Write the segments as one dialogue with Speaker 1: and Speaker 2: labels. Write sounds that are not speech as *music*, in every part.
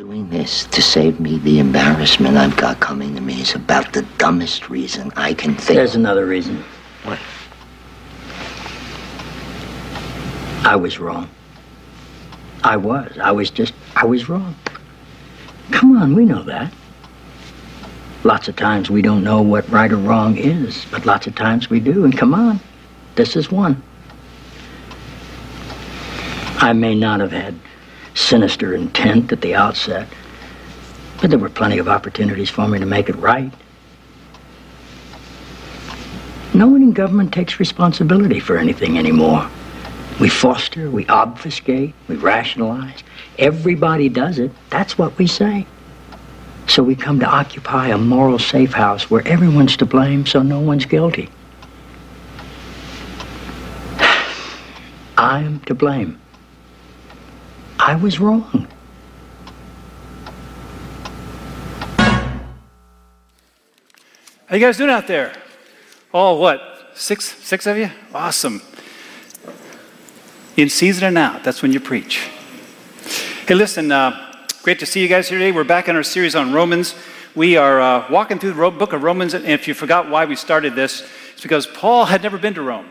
Speaker 1: Doing this to save me the embarrassment I've got coming to me is about the dumbest reason I can think.
Speaker 2: There's another reason.
Speaker 1: What?
Speaker 2: I was wrong. I was. I was just, I was wrong. Come on, we know that. Lots of times we don't know what right or wrong is, but lots of times we do, and come on, this is one. I may not have had sinister intent at the outset, but there were plenty of opportunities for me to make it right. No one in government takes responsibility for anything anymore. We foster, we obfuscate, we rationalize. Everybody does it. That's what we say. So we come to occupy a moral safe house where everyone's to blame so no one's guilty. *sighs* I'm to blame. I was wrong.
Speaker 3: How you guys doing out there? All what? Six, six of you? Awesome. In season and out, that's when you preach. Hey, listen, uh, great to see you guys here today. We're back in our series on Romans. We are uh, walking through the book of Romans, and if you forgot why we started this, it's because Paul had never been to Rome,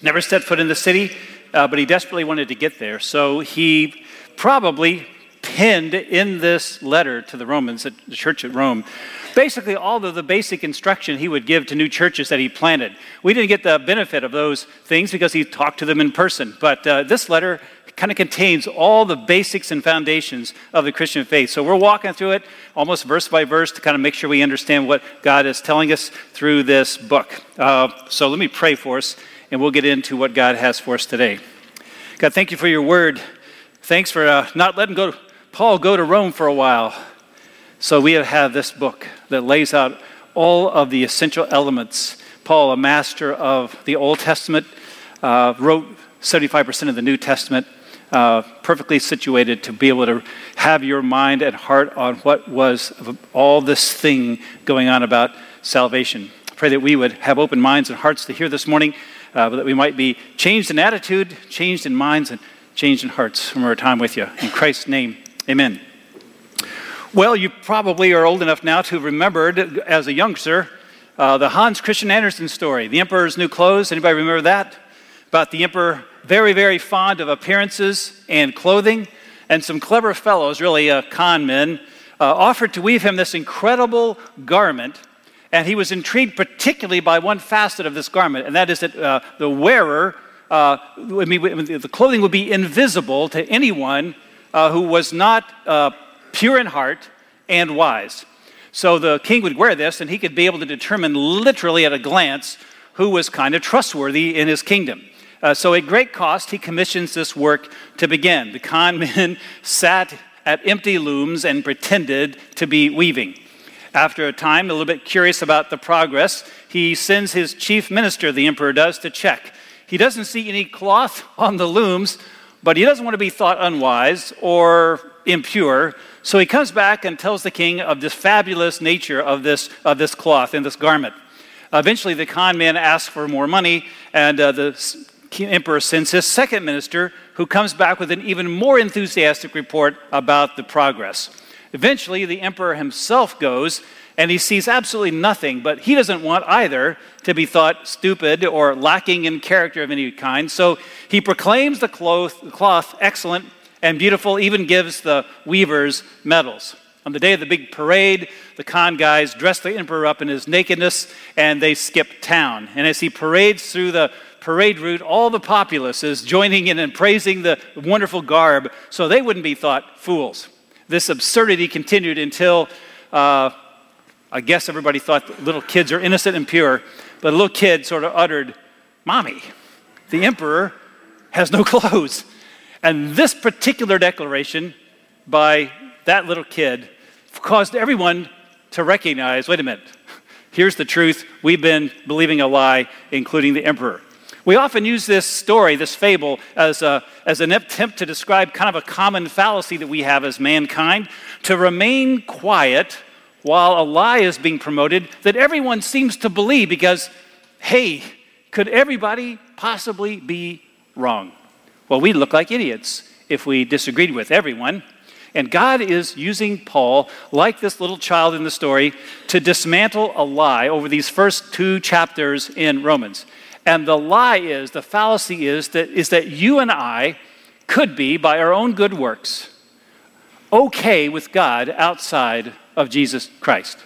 Speaker 3: never set foot in the city, uh, but he desperately wanted to get there. So he probably penned in this letter to the Romans, the church at Rome, basically all of the basic instruction he would give to new churches that he planted. We didn't get the benefit of those things because he talked to them in person, but uh, this letter kind of contains all the basics and foundations of the Christian faith. So we're walking through it almost verse by verse to kind of make sure we understand what God is telling us through this book. Uh, so let me pray for us, and we'll get into what God has for us today. God, thank you for your word. Thanks for uh, not letting go, Paul go to Rome for a while. So we have this book that lays out all of the essential elements. Paul, a master of the Old Testament, uh, wrote 75% of the New Testament, uh, perfectly situated to be able to have your mind and heart on what was all this thing going on about salvation. Pray that we would have open minds and hearts to hear this morning, uh, that we might be changed in attitude, changed in minds, and changed in hearts from our time with you. In Christ's name, amen. Well, you probably are old enough now to have remembered as a youngster uh, the Hans Christian Andersen story, The Emperor's New Clothes. Anybody remember that? About the emperor, very, very fond of appearances and clothing, and some clever fellows, really uh, con men, uh, offered to weave him this incredible garment. And he was intrigued particularly by one facet of this garment, and that is that uh, the wearer, uh, I mean, the clothing would be invisible to anyone uh, who was not pure in heart and wise. So the king would wear this, and he could be able to determine literally at a glance who was kind of trustworthy in his kingdom. Uh, so at great cost, he commissions this work to begin. The con *laughs* men sat at empty looms and pretended to be weaving. After a time, a little bit curious about the progress, he sends his chief minister, the emperor does, to check. He doesn't see any cloth *laughs* on the looms, but he doesn't want to be thought unwise or impure. So he comes back and tells the king of this fabulous nature of this, of this cloth and this garment. Eventually, the con man asks for more money, and uh, the emperor sends his second minister, who comes back with an even more enthusiastic report about the progress. Eventually, the emperor himself goes and he sees absolutely nothing, but he doesn't want either to be thought stupid or lacking in character of any kind. So he proclaims the cloth, cloth excellent and beautiful, even gives the weavers medals. On the day of the big parade, the con guys dress the emperor up in his nakedness and they skip town. And as he parades through the parade route, all the populace is joining in and praising the wonderful garb so they wouldn't be thought fools. This absurdity continued until uh, I guess everybody thought little kids are innocent and pure, but a little kid sort of uttered, Mommy, the emperor has no *laughs* clothes. And this particular declaration by that little kid caused everyone to recognize wait a minute, here's the truth. We've been believing a lie, including the emperor. We often use this story, this fable, as, a, as an attempt to describe kind of a common fallacy that we have as mankind to remain quiet while a lie is being promoted that everyone seems to believe because, hey, could everybody possibly be wrong? Well, we'd look like idiots if we disagreed with everyone. And God is using Paul, like this little child in the story, to dismantle a lie over these first two chapters in Romans. And the lie is, the fallacy is that, is that you and I could be, by our own good works, okay with God outside of Jesus Christ.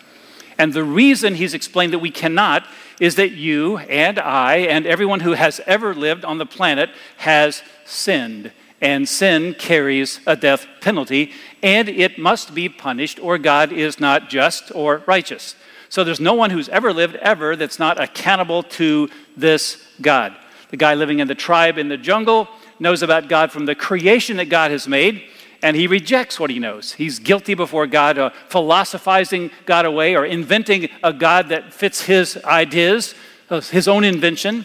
Speaker 3: And the reason he's explained that we cannot is that you and I and everyone who has ever lived on the planet has sinned. And sin carries a death penalty, and it must be punished, or God is not just or righteous. So there's no one who's ever lived ever that's not accountable to this God. The guy living in the tribe in the jungle knows about God from the creation that God has made and he rejects what he knows. He's guilty before God, uh, philosophizing God away or inventing a God that fits his ideas, uh, his own invention.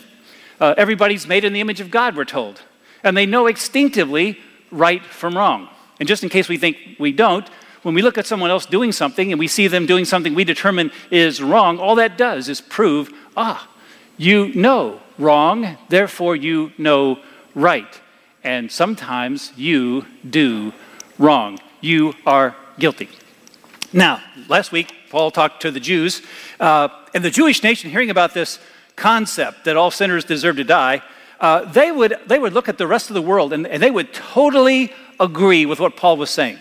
Speaker 3: Uh, everybody's made in the image of God, we're told. And they know instinctively right from wrong. And just in case we think we don't, when we look at someone else doing something and we see them doing something we determine is wrong, all that does is prove ah, you know wrong, therefore you know right. And sometimes you do wrong. You are guilty. Now, last week, Paul talked to the Jews, uh, and the Jewish nation, hearing about this concept that all sinners deserve to die, uh, they, would, they would look at the rest of the world and, and they would totally agree with what Paul was saying.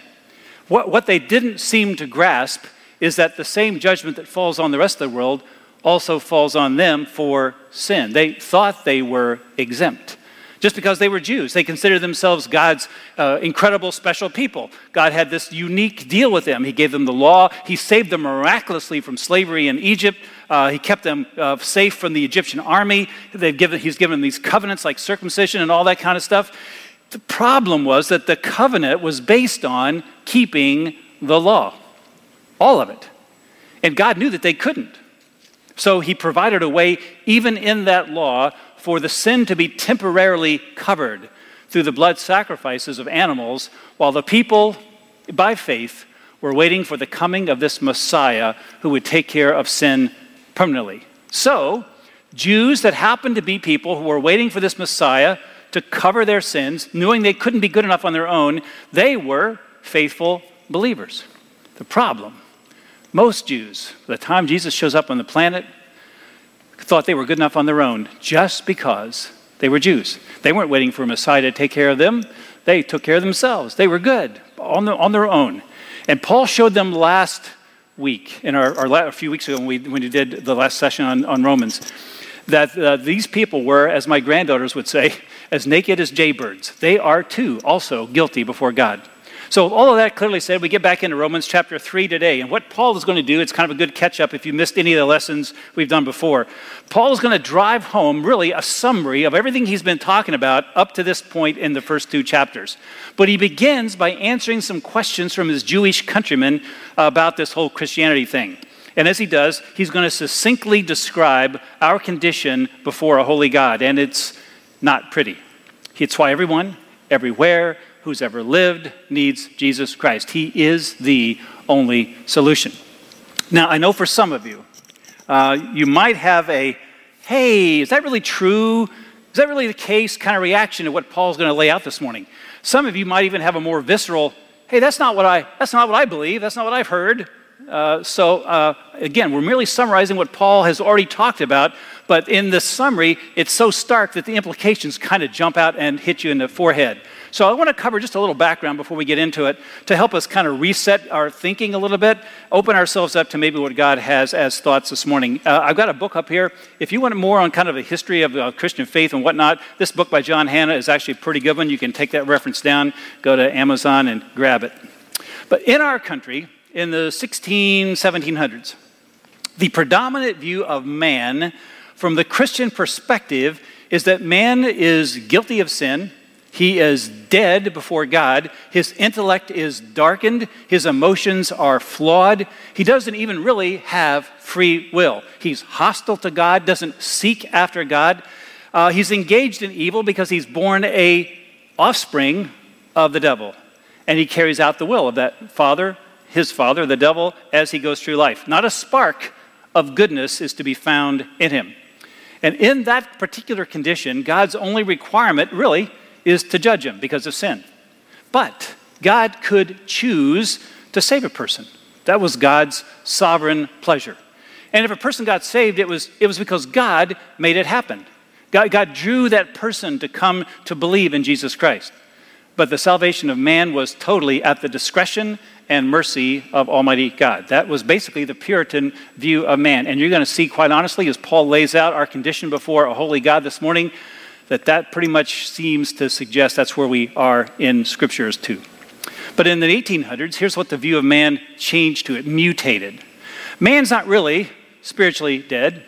Speaker 3: What, what they didn't seem to grasp is that the same judgment that falls on the rest of the world also falls on them for sin. They thought they were exempt just because they were Jews. They considered themselves God's uh, incredible special people. God had this unique deal with them. He gave them the law, He saved them miraculously from slavery in Egypt. Uh, he kept them uh, safe from the Egyptian army. Given, he's given them these covenants like circumcision and all that kind of stuff. The problem was that the covenant was based on keeping the law, all of it. And God knew that they couldn't. So he provided a way, even in that law, for the sin to be temporarily covered through the blood sacrifices of animals, while the people, by faith, were waiting for the coming of this Messiah who would take care of sin permanently. So, Jews that happened to be people who were waiting for this Messiah to cover their sins, knowing they couldn't be good enough on their own, they were faithful believers. The problem most Jews, by the time Jesus shows up on the planet, thought they were good enough on their own just because they were Jews. They weren't waiting for a Messiah to take care of them, they took care of themselves. They were good on, the, on their own. And Paul showed them last week, in our, our a few weeks ago when we, when we did the last session on, on Romans, that uh, these people were, as my granddaughters would say, as naked as jaybirds. They are too also guilty before God. So, all of that clearly said, we get back into Romans chapter 3 today. And what Paul is going to do, it's kind of a good catch up if you missed any of the lessons we've done before. Paul is going to drive home really a summary of everything he's been talking about up to this point in the first two chapters. But he begins by answering some questions from his Jewish countrymen about this whole Christianity thing. And as he does, he's going to succinctly describe our condition before a holy God. And it's not pretty. It's why everyone, everywhere, who's ever lived needs Jesus Christ. He is the only solution. Now, I know for some of you, uh, you might have a, hey, is that really true? Is that really the case kind of reaction to what Paul's going to lay out this morning? Some of you might even have a more visceral, hey, that's not what I, that's not what I believe. That's not what I've heard. Uh, so, uh, again, we're merely summarizing what Paul has already talked about, but in this summary, it's so stark that the implications kind of jump out and hit you in the forehead. So I want to cover just a little background before we get into it to help us kind of reset our thinking a little bit, open ourselves up to maybe what God has as thoughts this morning. Uh, I've got a book up here. If you want more on kind of a history of uh, Christian faith and whatnot, this book by John Hannah is actually a pretty good one. You can take that reference down, go to Amazon and grab it. But in our country, in the 16, 1700s, the predominant view of man from the Christian perspective is that man is guilty of sin he is dead before God. His intellect is darkened. His emotions are flawed. He doesn't even really have free will. He's hostile to God, doesn't seek after God. Uh, he's engaged in evil because he's born a offspring of the devil. And he carries out the will of that father, his father, the devil, as he goes through life. Not a spark of goodness is to be found in him. And in that particular condition, God's only requirement, really, is to judge him because of sin. But God could choose to save a person. That was God's sovereign pleasure. And if a person got saved, it was, it was because God made it happen. God, God drew that person to come to believe in Jesus Christ. But the salvation of man was totally at the discretion and mercy of Almighty God. That was basically the Puritan view of man. And you're going to see, quite honestly, as Paul lays out our condition before a holy God this morning, that that pretty much seems to suggest that's where we are in scriptures too. But in the 1800s, here's what the view of man changed to it, mutated. Man's not really spiritually dead,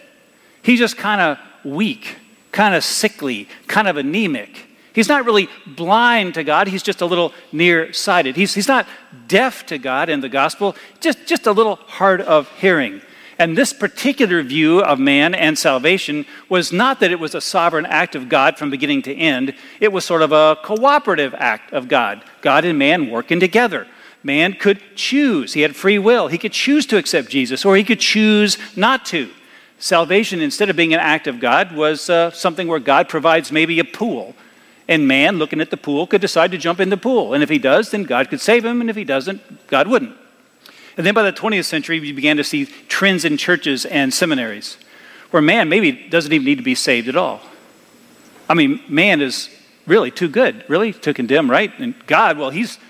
Speaker 3: he's just kind of weak, kind of sickly, kind of anemic. He's not really blind to God, he's just a little nearsighted. He's, he's not deaf to God in the gospel, just, just a little hard of hearing. And this particular view of man and salvation was not that it was a sovereign act of God from beginning to end, it was sort of a cooperative act of God. God and man working together. Man could choose, he had free will. He could choose to accept Jesus, or he could choose not to. Salvation, instead of being an act of God, was uh, something where God provides maybe a pool. And man, looking at the pool, could decide to jump in the pool. And if he does, then God could save him. And if he doesn't, God wouldn't. And then by the 20th century, we began to see trends in churches and seminaries where man maybe doesn't even need to be saved at all. I mean, man is really too good, really, to condemn, right? And God, well, he's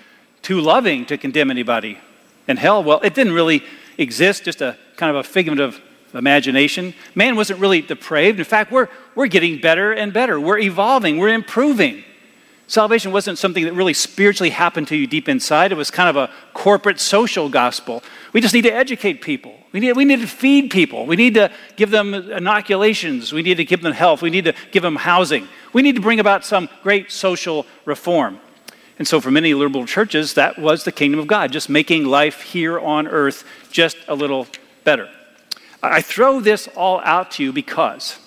Speaker 3: too loving to condemn anybody. And hell, well, it didn't really exist, just a kind of a figment of imagination. Man wasn't really depraved. In fact, we're, we're getting better and better. We're evolving, we're improving. Salvation wasn't something that really spiritually happened to you deep inside. It was kind of a corporate social gospel. We just need to educate people. We need, we need to feed people. We need to give them inoculations. We need to give them health. We need to give them housing. We need to bring about some great social reform. And so, for many liberal churches, that was the kingdom of God, just making life here on earth just a little better. I throw this all out to you because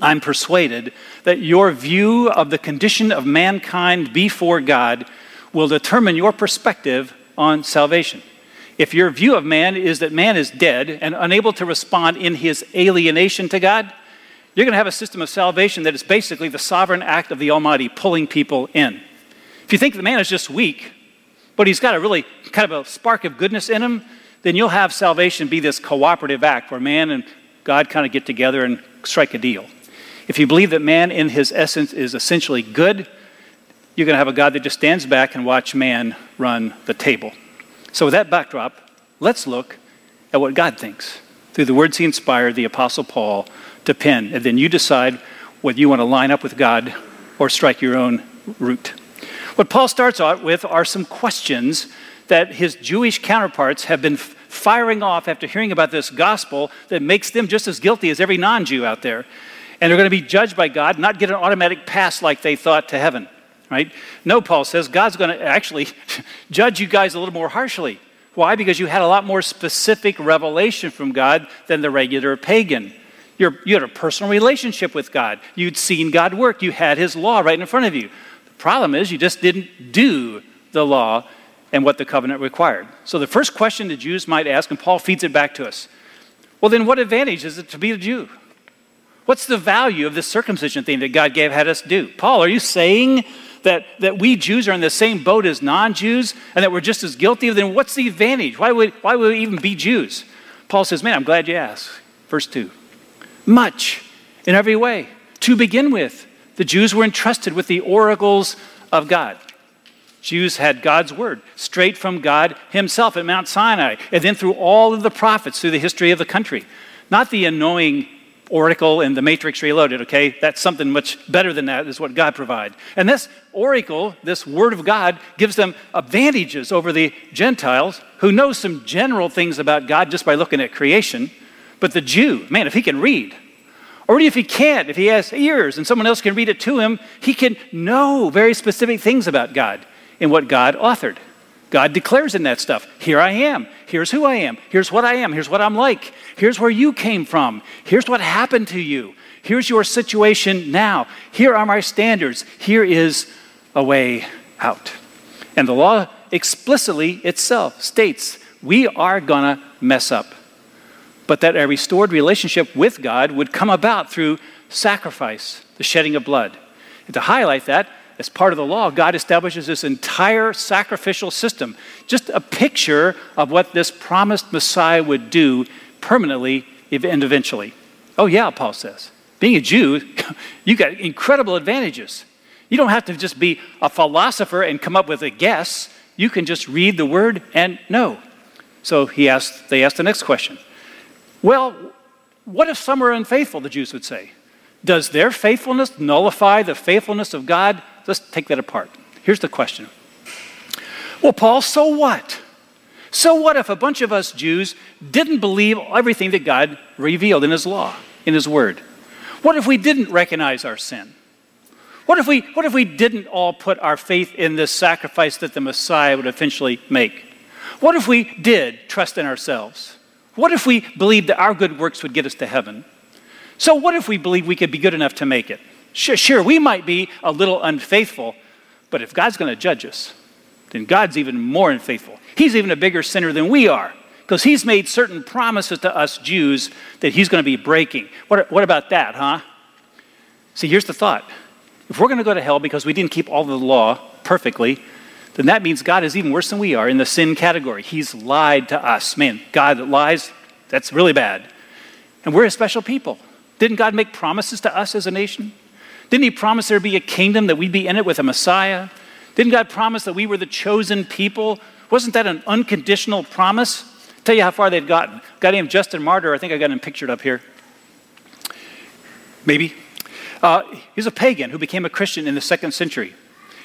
Speaker 3: I'm persuaded that your view of the condition of mankind before God will determine your perspective on salvation. If your view of man is that man is dead and unable to respond in his alienation to God, you're going to have a system of salvation that is basically the sovereign act of the Almighty pulling people in. If you think the man is just weak, but he's got a really kind of a spark of goodness in him, then you'll have salvation be this cooperative act where man and God kind of get together and strike a deal. If you believe that man in his essence is essentially good, you're going to have a God that just stands back and watch man run the table. So with that backdrop, let's look at what God thinks through the words he inspired the apostle Paul to pen, and then you decide whether you want to line up with God or strike your own route. What Paul starts out with are some questions that his Jewish counterparts have been firing off after hearing about this gospel that makes them just as guilty as every non Jew out there and they're going to be judged by God, not get an automatic pass like they thought to heaven, right? No, Paul says God's going to actually *laughs* judge you guys a little more harshly. Why? Because you had a lot more specific revelation from God than the regular pagan. You're, you had a personal relationship with God. You'd seen God work. You had His law right in front of you. The problem is you just didn't do the law and what the covenant required. So the first question the Jews might ask, and Paul feeds it back to us well, then what advantage is it to be a Jew? What's the value of this circumcision thing that God gave had us do? Paul, are you saying that, that we Jews are in the same boat as non Jews and that we're just as guilty? Then what's the advantage? Why would, why would we even be Jews? Paul says, Man, I'm glad you asked. Verse 2 Much in every way. To begin with, the Jews were entrusted with the oracles of God. Jews had God's word straight from God Himself at Mount Sinai, and then through all of the prophets through the history of the country. Not the annoying oracle and the matrix reloaded, okay? That's something much better than that, is what God provides. And this oracle, this word of God, gives them advantages over the Gentiles who know some general things about God just by looking at creation. But the Jew, man, if he can read, or if he can't, if he has ears and someone else can read it to him, he can know very specific things about God and what God authored. God declares in that stuff, here I am. Here's who I am. Here's what I am. Here's what I'm like. Here's where you came from. Here's what happened to you. Here's your situation now. Here are my standards. Here is a way out. And the law explicitly itself states we are to mess up, but that a restored relationship with God would come about through sacrifice, the shedding of blood. And to highlight that, as part of the law, God establishes this entire sacrificial system, just a picture of what this promised Messiah would do permanently and eventually. Oh, yeah, Paul says. Being a Jew, *laughs* you got incredible advantages. You don't have to just be a philosopher and come up with a guess. You can just read the word and know. So he asked, they asked the next question. Well, what if some are unfaithful, the Jews would say? Does their faithfulness nullify the faithfulness of God? Let's take that apart. Here's the question. Well, Paul, so what? So what if a bunch of us Jews didn't believe everything that God revealed in his law, in his word? What if we didn't recognize our sin? What if we, what if we didn't all put our faith in this sacrifice that the Messiah would eventually make? What if we did trust in ourselves? What if we believed that our good works would get us to heaven? So, what if we believed we could be good enough to make it? Sure, sure we might be a little unfaithful, but if God's going to judge us, then God's even more unfaithful. He's even a bigger sinner than we are because He's made certain promises to us Jews that He's going to be breaking. What, what about that, huh? See, here's the thought if we're going to go to hell because we didn't keep all the law perfectly, then that means God is even worse than we are in the sin category. He's lied to us. Man, God that lies, that's really bad. And we're a special people. Didn't God make promises to us as a nation? Didn't He promise there'd be a kingdom, that we'd be in it with a Messiah? Didn't God promise that we were the chosen people? Wasn't that an unconditional promise? I'll tell you how far they'd gotten. A guy named Justin Martyr, I think I got him pictured up here. Maybe. Uh, he's a pagan who became a Christian in the second century.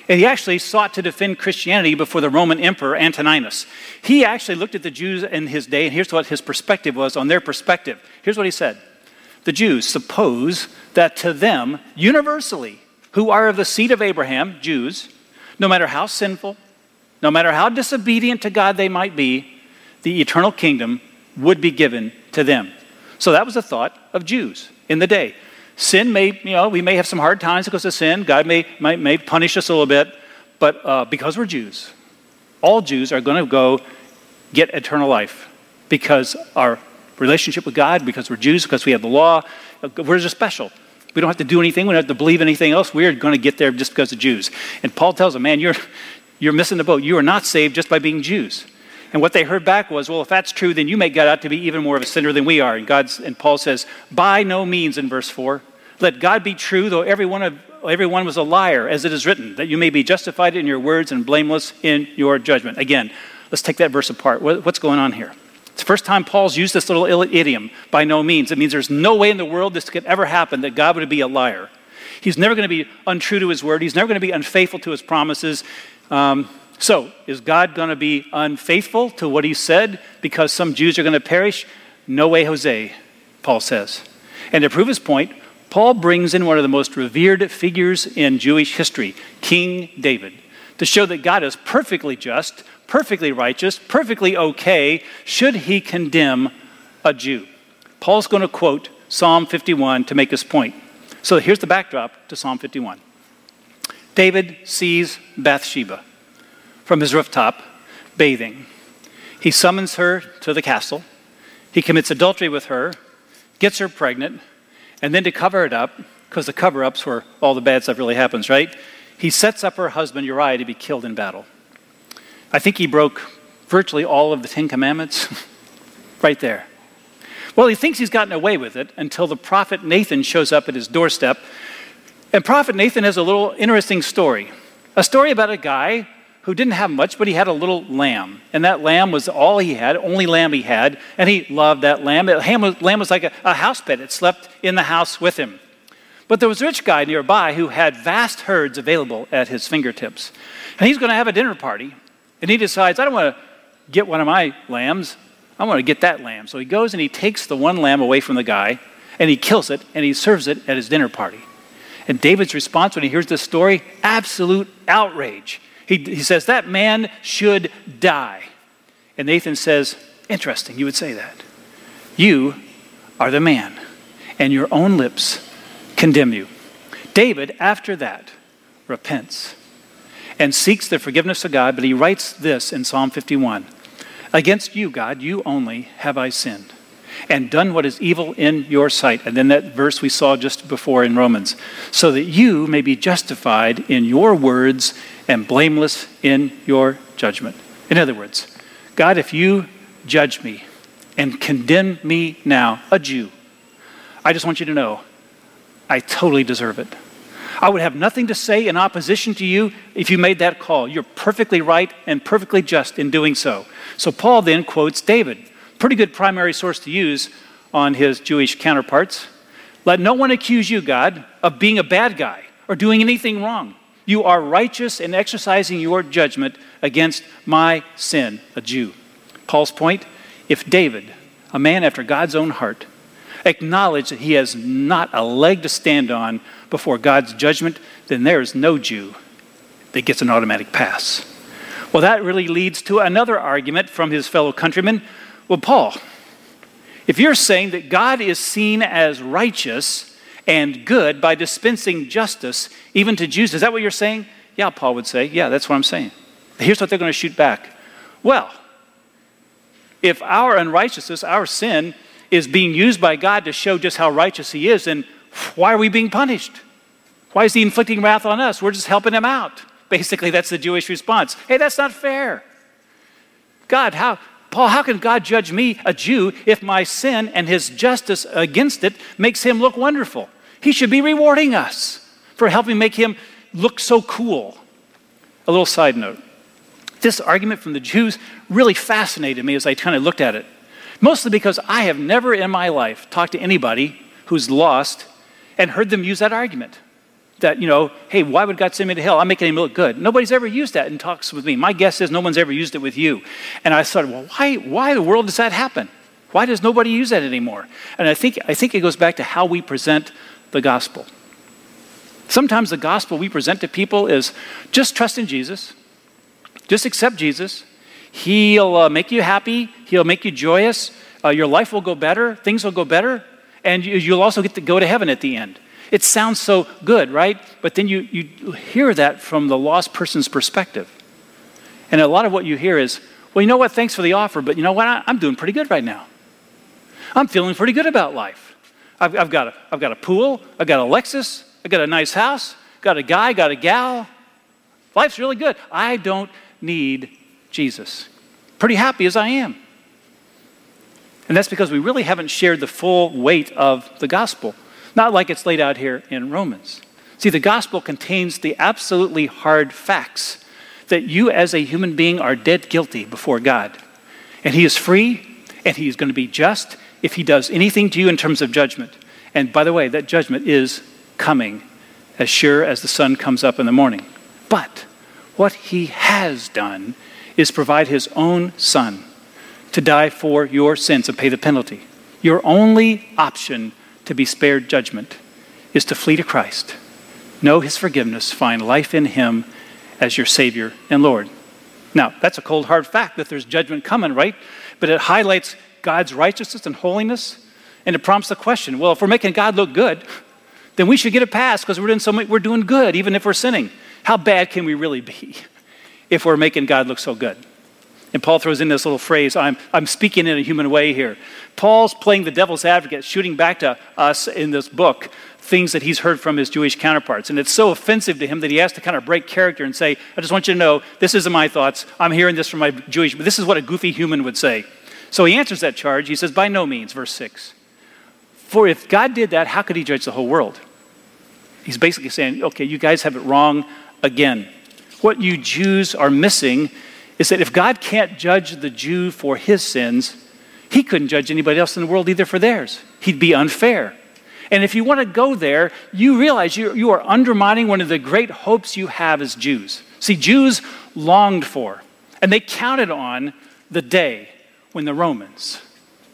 Speaker 3: And he actually sought to defend Christianity before the Roman Emperor Antoninus. He actually looked at the Jews in his day, and here's what his perspective was on their perspective. Here's what he said The Jews suppose that to them, universally, who are of the seed of Abraham, Jews, no matter how sinful, no matter how disobedient to God they might be, the eternal kingdom would be given to them. So that was the thought of Jews in the day. Sin may, you know, we may have some hard times because of sin. God may, may, may punish us a little bit, but uh, because we're Jews, all Jews are going to go get eternal life because our relationship with God, because we're Jews, because we have the law, we're just special. We don't have to do anything. We don't have to believe anything else. We're going to get there just because of Jews. And Paul tells them, man, you're, you're missing the boat. You are not saved just by being Jews. And what they heard back was, well, if that's true, then you make God out to be even more of a sinner than we are. And, God's, and Paul says, by no means in verse 4, let God be true, though every one, of, every one was a liar, as it is written, that you may be justified in your words and blameless in your judgment. Again, let's take that verse apart. What's going on here? It's the first time Paul's used this little idiom, by no means. It means there's no way in the world this could ever happen that God would be a liar. He's never going to be untrue to his word, he's never going to be unfaithful to his promises. Um, so, is God going to be unfaithful to what he said because some Jews are going to perish? No way, Jose, Paul says. And to prove his point, Paul brings in one of the most revered figures in Jewish history, King David, to show that God is perfectly just, perfectly righteous, perfectly okay should he condemn a Jew. Paul's going to quote Psalm 51 to make his point. So here's the backdrop to Psalm 51. David sees Bathsheba from his rooftop bathing. He summons her to the castle. He commits adultery with her, gets her pregnant, and then to cover it up, because the cover up's where all the bad stuff really happens, right? He sets up her husband Uriah to be killed in battle. I think he broke virtually all of the Ten Commandments *laughs* right there. Well, he thinks he's gotten away with it until the prophet Nathan shows up at his doorstep. And prophet Nathan has a little interesting story a story about a guy who didn't have much, but he had a little lamb. And that lamb was all he had, only lamb he had. And he loved that lamb. That lamb was like a house pet, it slept in the house with him. But there was a rich guy nearby who had vast herds available at his fingertips. And he's going to have a dinner party. And he decides, I don't want to get one of my lambs. I want to get that lamb. So he goes and he takes the one lamb away from the guy and he kills it and he serves it at his dinner party. And David's response when he hears this story absolute outrage. He, he says, That man should die. And Nathan says, Interesting, you would say that. You are the man, and your own lips condemn you. David, after that, repents and seeks the forgiveness of God, but he writes this in Psalm 51 Against you, God, you only have I sinned. and done what is evil in your sight. And then that verse we saw just before in Romans, so that you may be justified in your words and blameless in your judgment. In other words, God, if you judge me and condemn me now, a Jew, I just want you to know I totally deserve it. I would have nothing to say in opposition to you if you made that call. You're perfectly right and perfectly just in doing so. So Paul then quotes David, pretty good primary source to use on his Jewish counterparts. Let no one accuse you, God, of being a bad guy or doing anything wrong. You are righteous in exercising your judgment against my sin, a Jew. Paul's point if David, a man after God's own heart, acknowledged that he has not a leg to stand on before God's judgment, then there is no Jew that gets an automatic pass. Well, that really leads to another argument from his fellow countrymen. Well, Paul, if you're saying that God is seen as righteous and good by dispensing justice even to Jews, is that what you're saying? Yeah, Paul would say, yeah, that's what I'm saying. Here's what they're going to shoot back. Well, if our unrighteousness, our sin, is being used by God to show just how righteous He is, then why are we being punished? Why is he inflicting wrath on us? We're just helping him out. Basically, that's the Jewish response. Hey, that's not fair. God, how, Paul, how can God judge me, a Jew, if my sin and his justice against it makes him look wonderful? He should be rewarding us for helping make him look so cool. A little side note this argument from the Jews really fascinated me as I kind of looked at it. Mostly because I have never in my life talked to anybody who's lost and heard them use that argument. That, you know, hey, why would God send me to hell? I'm making him look good. Nobody's ever used that in talks with me. My guess is no one's ever used it with you. And I thought, well, why, why the world does that happen? Why does nobody use that anymore? And I think, I think it goes back to how we present the gospel. Sometimes the gospel we present to people is just trust in Jesus, just accept Jesus. He'll uh, make you happy, He'll make you joyous, uh, your life will go better, things will go better and you'll also get to go to heaven at the end. It sounds so good, right? But then you, you hear that from the lost person's perspective. And a lot of what you hear is, well, you know what? Thanks for the offer, but you know what? I'm doing pretty good right now. I'm feeling pretty good about life. I've, I've, got, a, I've got a pool, I've got a Lexus, I've got a nice house, got a guy, got a gal. Life's really good. I don't need Jesus. Pretty happy as I am. And that's because we really haven't shared the full weight of the gospel, not like it's laid out here in Romans. See, the gospel contains the absolutely hard facts that you as a human being are dead guilty before God. And He is free, and He is going to be just if He does anything to you in terms of judgment. And by the way, that judgment is coming as sure as the sun comes up in the morning. But what He has done is provide His own Son to die for your sins and pay the penalty. Your only option to be spared judgment is to flee to Christ, know his forgiveness, find life in him as your Savior and Lord. Now, that's a cold, hard fact that there's judgment coming, right? But it highlights God's righteousness and holiness, and it prompts the question well, if we're making God look good, then we should get a pass because we're doing so we're doing good, even if we're sinning. How bad can we really be *laughs* if we're making God look so good? And Paul throws in this little phrase I'm, I'm speaking in a human way here. Paul's playing the devil's advocate, shooting back to us in this book things that he's heard from his Jewish counterparts. And it's so offensive to him that he has to kind of break character and say, I just want you to know, this isn't my thoughts. I'm hearing this from my Jewish, but this is what a goofy human would say. So he answers that charge. He says, By no means, verse 6. For if God did that, how could he judge the whole world? He's basically saying, okay, you guys have it wrong again. What you Jews are missing is that if God can't judge the Jew for his sins, he couldn't judge anybody else in the world either for theirs. He'd be unfair. And if you want to go there, you realize you, you are undermining one of the great hopes you have as Jews. See, Jews longed for, and they counted on the day when the Romans,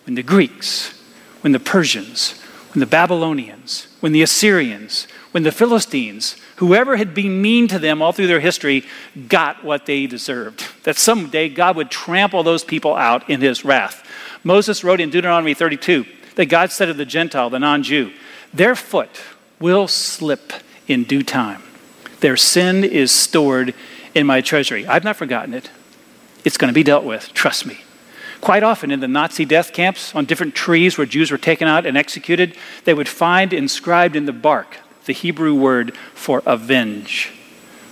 Speaker 3: when the Greeks, when the Persians, when the Babylonians, when the Assyrians, when the Philistines, whoever had been mean to them all through their history, got what they deserved. That someday God would trample those people out in his wrath. Moses wrote in Deuteronomy 32 that God said of the Gentile, the non Jew, their foot will slip in due time. Their sin is stored in my treasury. I've not forgotten it. It's going to be dealt with, trust me. Quite often in the Nazi death camps, on different trees where Jews were taken out and executed, they would find inscribed in the bark the Hebrew word for avenge.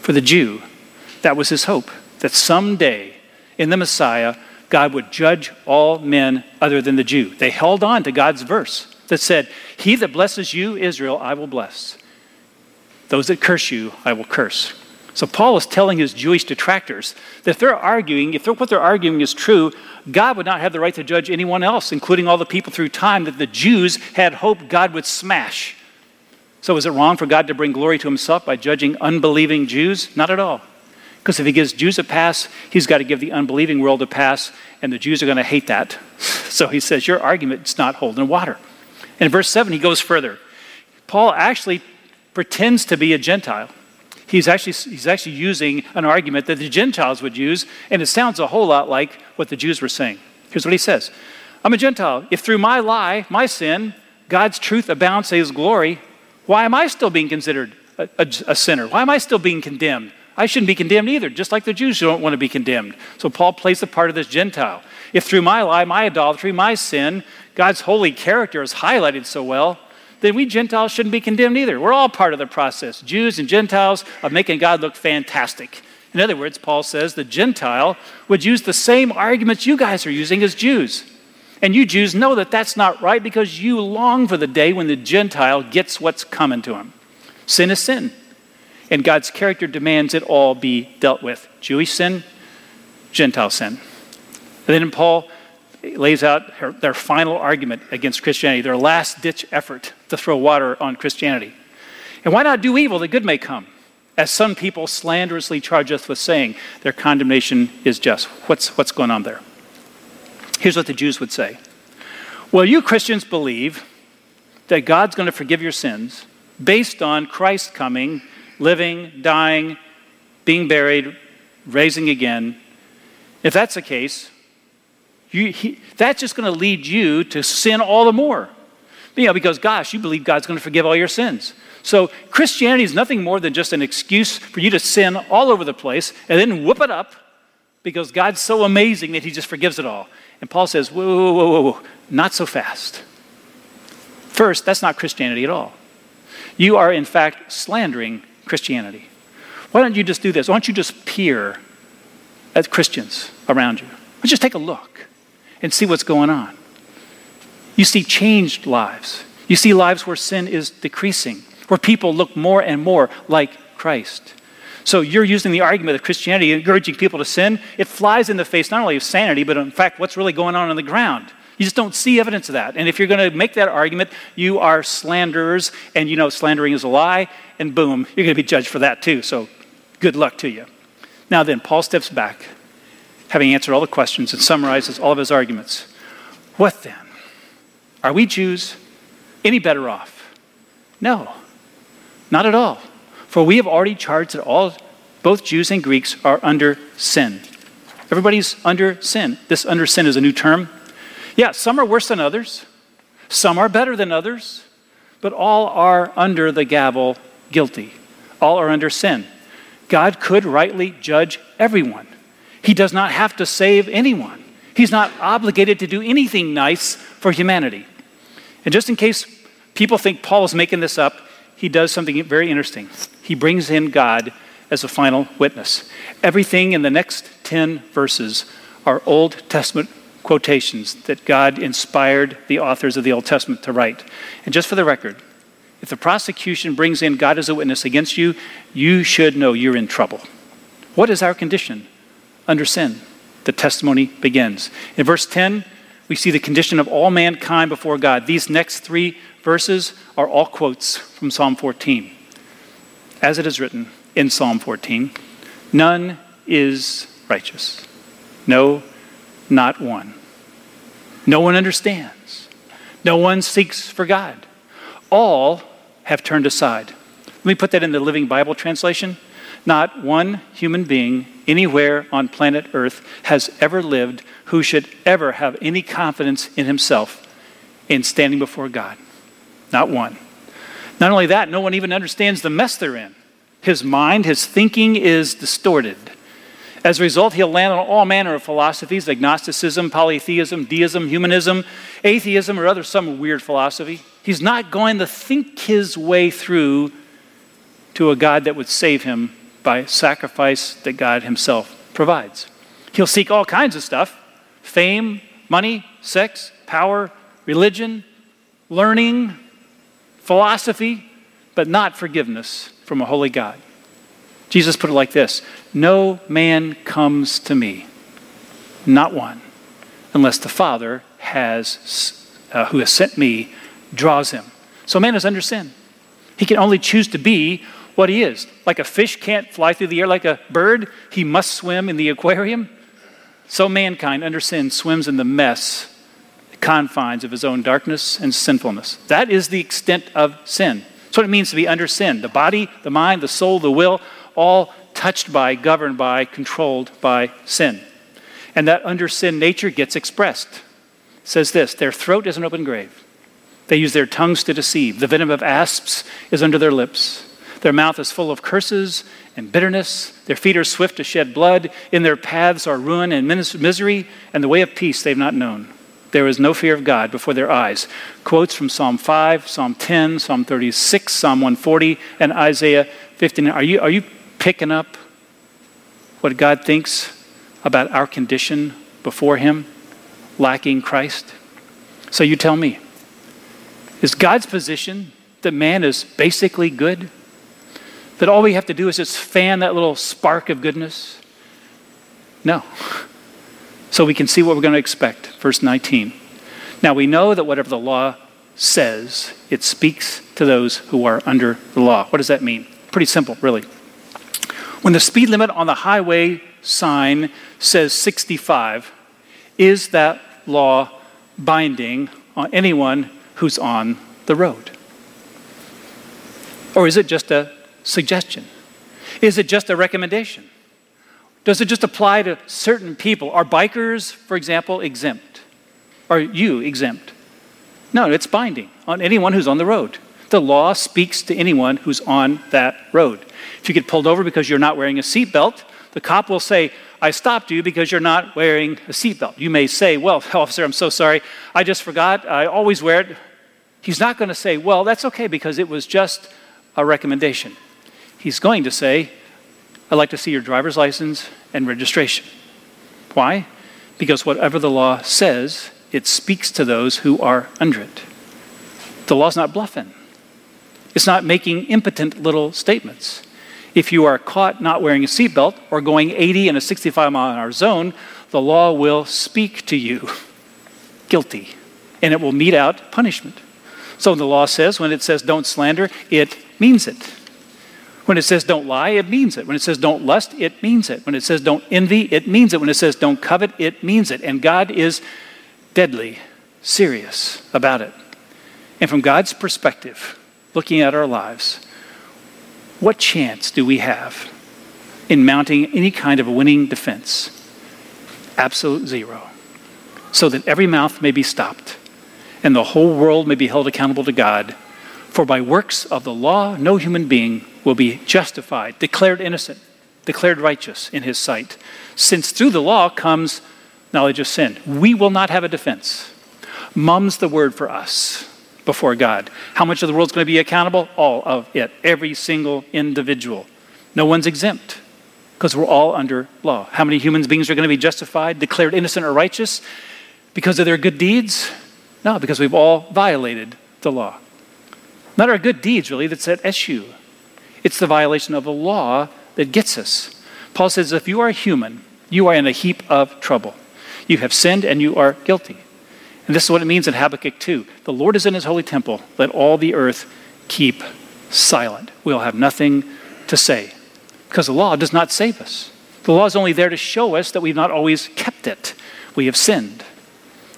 Speaker 3: For the Jew, that was his hope, that someday in the Messiah, God would judge all men other than the Jew. They held on to God's verse that said, He that blesses you, Israel, I will bless. Those that curse you, I will curse. So Paul is telling his Jewish detractors that if they're arguing, if what they're arguing is true, God would not have the right to judge anyone else, including all the people through time that the Jews had hoped God would smash. So is it wrong for God to bring glory to himself by judging unbelieving Jews? Not at all. Because if he gives Jews a pass, he's got to give the unbelieving world a pass, and the Jews are going to hate that. *laughs* So he says, Your argument's not holding water. And in verse 7, he goes further. Paul actually pretends to be a Gentile. He's actually, he's actually using an argument that the Gentiles would use, and it sounds a whole lot like what the Jews were saying. Here's what he says I'm a Gentile. If through my lie, my sin, God's truth abounds to his glory, why am I still being considered a, a, a sinner? Why am I still being condemned? I shouldn't be condemned either, just like the Jews don't want to be condemned. So Paul plays the part of this Gentile. If through my lie, my idolatry, my sin, God's holy character is highlighted so well, then we Gentiles shouldn't be condemned either. We're all part of the process, Jews and Gentiles, of making God look fantastic. In other words, Paul says the Gentile would use the same arguments you guys are using as Jews. And you Jews know that that's not right because you long for the day when the Gentile gets what's coming to him. Sin is sin and God's character demands it all be dealt with Jewish sin, Gentile sin. And then Paul lays out her, their final argument against Christianity, their last ditch effort to throw water on Christianity. And why not do evil that good may come? As some people slanderously charge us with saying their condemnation is just. What's, what's going on there? Here's what the Jews would say Well, you Christians believe that God's going to forgive your sins based on Christ coming living, dying, being buried, raising again. If that's the case, you, he, that's just going to lead you to sin all the more. You know, because gosh, you believe God's going to forgive all your sins. So Christianity is nothing more than just an excuse for you to sin all over the place and then whoop it up because God's so amazing that he just forgives it all. And Paul says, whoa, whoa, whoa, whoa, not so fast. First, that's not Christianity at all. You are, in fact, slandering Christianity. Why don't you just do this? Why don't you just peer at Christians around you? Just take a look and see what's going on. You see changed lives. You see lives where sin is decreasing, where people look more and more like Christ. So you're using the argument of Christianity, encouraging people to sin. It flies in the face not only of sanity, but in fact, what's really going on on the ground. You just don't see evidence of that. And if you're going to make that argument, you are slanderers, and you know slandering is a lie, and boom, you're going to be judged for that too. So good luck to you. Now then, Paul steps back, having answered all the questions, and summarizes all of his arguments. What then? Are we Jews any better off? No, not at all. For we have already charged that all, both Jews and Greeks, are under sin. Everybody's under sin. This under sin is a new term. Yeah, some are worse than others, some are better than others, but all are under the gavel guilty. All are under sin. God could rightly judge everyone. He does not have to save anyone. He's not obligated to do anything nice for humanity. And just in case people think Paul is making this up, he does something very interesting. He brings in God as a final witness. Everything in the next 10 verses are Old Testament quotations that God inspired the authors of the Old Testament to write. And just for the record, if the prosecution brings in God as a witness against you, you should know you're in trouble. What is our condition under sin? The testimony begins. In verse 10, we see the condition of all mankind before God. These next three verses are all quotes from Psalm 14. As it is written in Psalm 14, none is righteous. No, not one. No one understands. No one seeks for God. All have turned aside. Let me put that in the Living Bible translation. Not one human being anywhere on planet Earth has ever lived who should ever have any confidence in himself in standing before God. Not one. Not only that, no one even understands the mess they're in. His mind, his thinking is distorted. As a result, he'll land on all manner of philosophies agnosticism, polytheism, deism, humanism, atheism, or other some weird philosophy. He's not going to think his way through to a God that would save him by sacrifice that God himself provides. He'll seek all kinds of stuff fame, money, sex, power, religion, learning, philosophy, but not forgiveness from a holy God. Jesus put it like this No man comes to me, not one, unless the Father has, uh, who has sent me, draws him. So man is under sin. He can only choose to be what he is. Like a fish can't fly through the air like a bird, he must swim in the aquarium. So mankind under sin swims in the mess, the confines of his own darkness and sinfulness. That is the extent of sin. That's what it means to be under sin. The body, the mind, the soul, the will, all touched by, governed by, controlled by sin. And that under sin nature gets expressed. It says this their throat is an open grave. They use their tongues to deceive. The venom of asps is under their lips. Their mouth is full of curses and bitterness. Their feet are swift to shed blood. In their paths are ruin and misery, and the way of peace they've not known. There is no fear of God before their eyes. Quotes from Psalm 5, Psalm 10, Psalm 36, Psalm 140, and Isaiah 15. Are you, are you picking up what God thinks about our condition before Him, lacking Christ? So you tell me. Is God's position that man is basically good? That all we have to do is just fan that little spark of goodness? No. *laughs* So we can see what we're going to expect. Verse 19. Now we know that whatever the law says, it speaks to those who are under the law. What does that mean? Pretty simple, really. When the speed limit on the highway sign says 65, is that law binding on anyone who's on the road? Or is it just a suggestion? Is it just a recommendation? Does it just apply to certain people? Are bikers, for example, exempt? Are you exempt? No, it's binding on anyone who's on the road. The law speaks to anyone who's on that road. If you get pulled over because you're not wearing a seatbelt, the cop will say, I stopped you because you're not wearing a seatbelt. You may say, Well, *laughs* officer, I'm so sorry. I just forgot. I always wear it. He's not going to say, Well, that's okay because it was just a recommendation. He's going to say, I'd like to see your driver's license and registration. Why? Because whatever the law says, it speaks to those who are under it. The law's not bluffing, it's not making impotent little statements. If you are caught not wearing a seatbelt or going 80 in a 65 mile an hour zone, the law will speak to you *laughs* guilty and it will mete out punishment. So the law says when it says don't slander, it means it. When it says don't lie, it means it. When it says don't lust, it means it. When it says don't envy, it means it. When it says don't covet, it means it. And God is deadly serious about it. And from God's perspective, looking at our lives, what chance do we have in mounting any kind of a winning defense? Absolute zero. So that every mouth may be stopped and the whole world may be held accountable to God. For by works of the law, no human being will be justified, declared innocent, declared righteous in his sight, since through the law comes knowledge of sin. We will not have a defense. Mum's the word for us before God. How much of the world's going to be accountable? All of it, every single individual. No one's exempt because we're all under law. How many human beings are going to be justified, declared innocent or righteous because of their good deeds? No, because we've all violated the law. Not our good deeds, really, that's at issue. It's the violation of the law that gets us. Paul says, if you are human, you are in a heap of trouble. You have sinned and you are guilty. And this is what it means in Habakkuk 2. The Lord is in his holy temple. Let all the earth keep silent. We'll have nothing to say. Because the law does not save us. The law is only there to show us that we've not always kept it. We have sinned.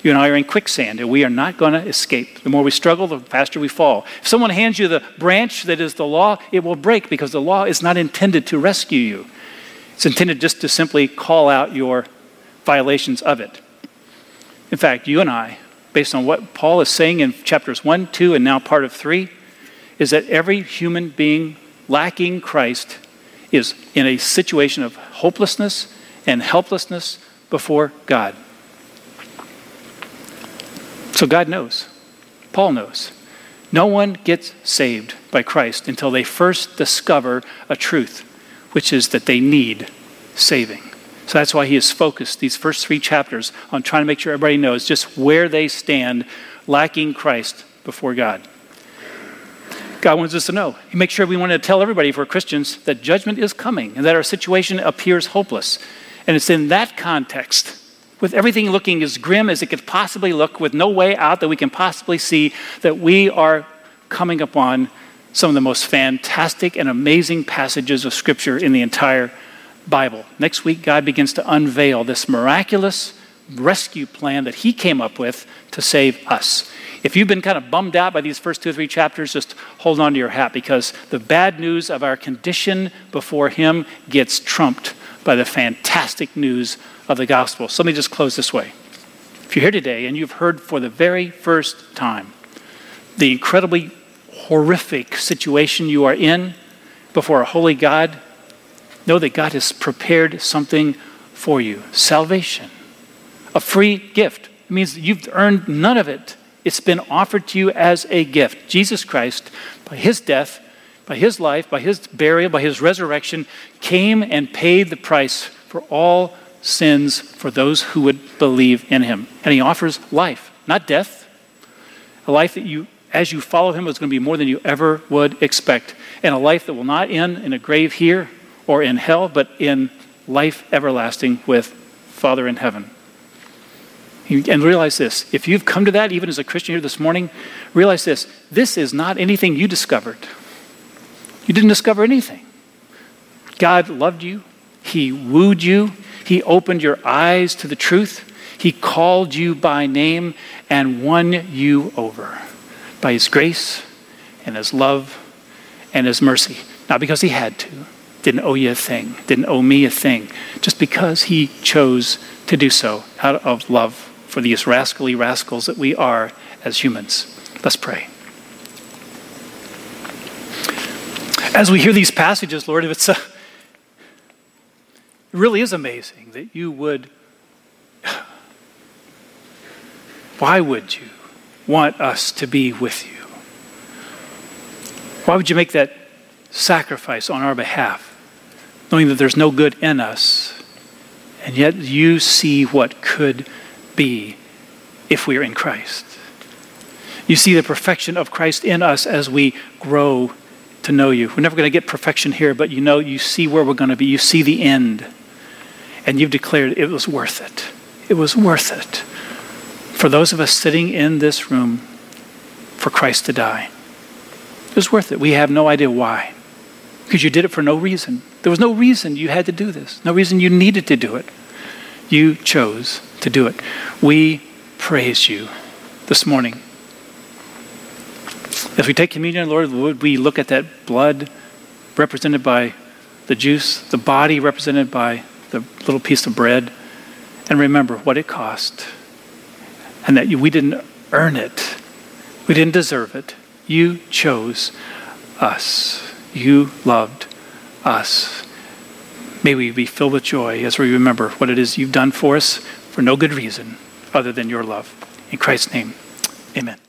Speaker 3: You and I are in quicksand, and we are not going to escape. The more we struggle, the faster we fall. If someone hands you the branch that is the law, it will break because the law is not intended to rescue you. It's intended just to simply call out your violations of it. In fact, you and I, based on what Paul is saying in chapters 1, 2, and now part of 3, is that every human being lacking Christ is in a situation of hopelessness and helplessness before God. So God knows. Paul knows. No one gets saved by Christ until they first discover a truth, which is that they need saving. So that's why he has focused these first three chapters on trying to make sure everybody knows just where they stand lacking Christ before God. God wants us to know. He makes sure we want to tell everybody, if we're Christians, that judgment is coming and that our situation appears hopeless. And it's in that context, with everything looking as grim as it could possibly look, with no way out that we can possibly see, that we are coming upon some of the most fantastic and amazing passages of Scripture in the entire Bible. Next week, God begins to unveil this miraculous rescue plan that He came up with to save us. If you've been kind of bummed out by these first two or three chapters, just hold on to your hat because the bad news of our condition before Him gets trumped by the fantastic news of the gospel. So let me just close this way. If you're here today and you've heard for the very first time the incredibly horrific situation you are in before a holy God, know that God has prepared something for you salvation, a free gift. It means you've earned none of it. It's been offered to you as a gift. Jesus Christ, by his death, by his life, by his burial, by his resurrection, came and paid the price for all sins for those who would believe in him. And he offers life, not death, a life that you, as you follow him, is going to be more than you ever would expect, and a life that will not end in a grave here or in hell, but in life everlasting with Father in heaven. And realize this if you've come to that, even as a Christian here this morning, realize this this is not anything you discovered. You didn't discover anything. God loved you, He wooed you, He opened your eyes to the truth, He called you by name and won you over by His grace and His love and His mercy. Not because He had to, didn't owe you a thing, didn't owe me a thing, just because He chose to do so out of love for these rascally rascals that we are as humans. Let's pray. As we hear these passages, Lord, it's a, it really is amazing that you would. Why would you want us to be with you? Why would you make that sacrifice on our behalf, knowing that there's no good in us, and yet you see what could be if we are in Christ. You see the perfection of Christ in us as we grow to know you. We're never going to get perfection here, but you know, you see where we're going to be. You see the end. And you've declared it was worth it. It was worth it for those of us sitting in this room for Christ to die. It was worth it. We have no idea why. Because you did it for no reason. There was no reason you had to do this, no reason you needed to do it. You chose to do it. We praise you this morning. As we take communion, Lord, would we look at that blood represented by the juice, the body represented by the little piece of bread, and remember what it cost, and that we didn't earn it, we didn't deserve it. You chose us, you loved us. May we be filled with joy as we remember what it is you've done for us for no good reason other than your love. In Christ's name, amen.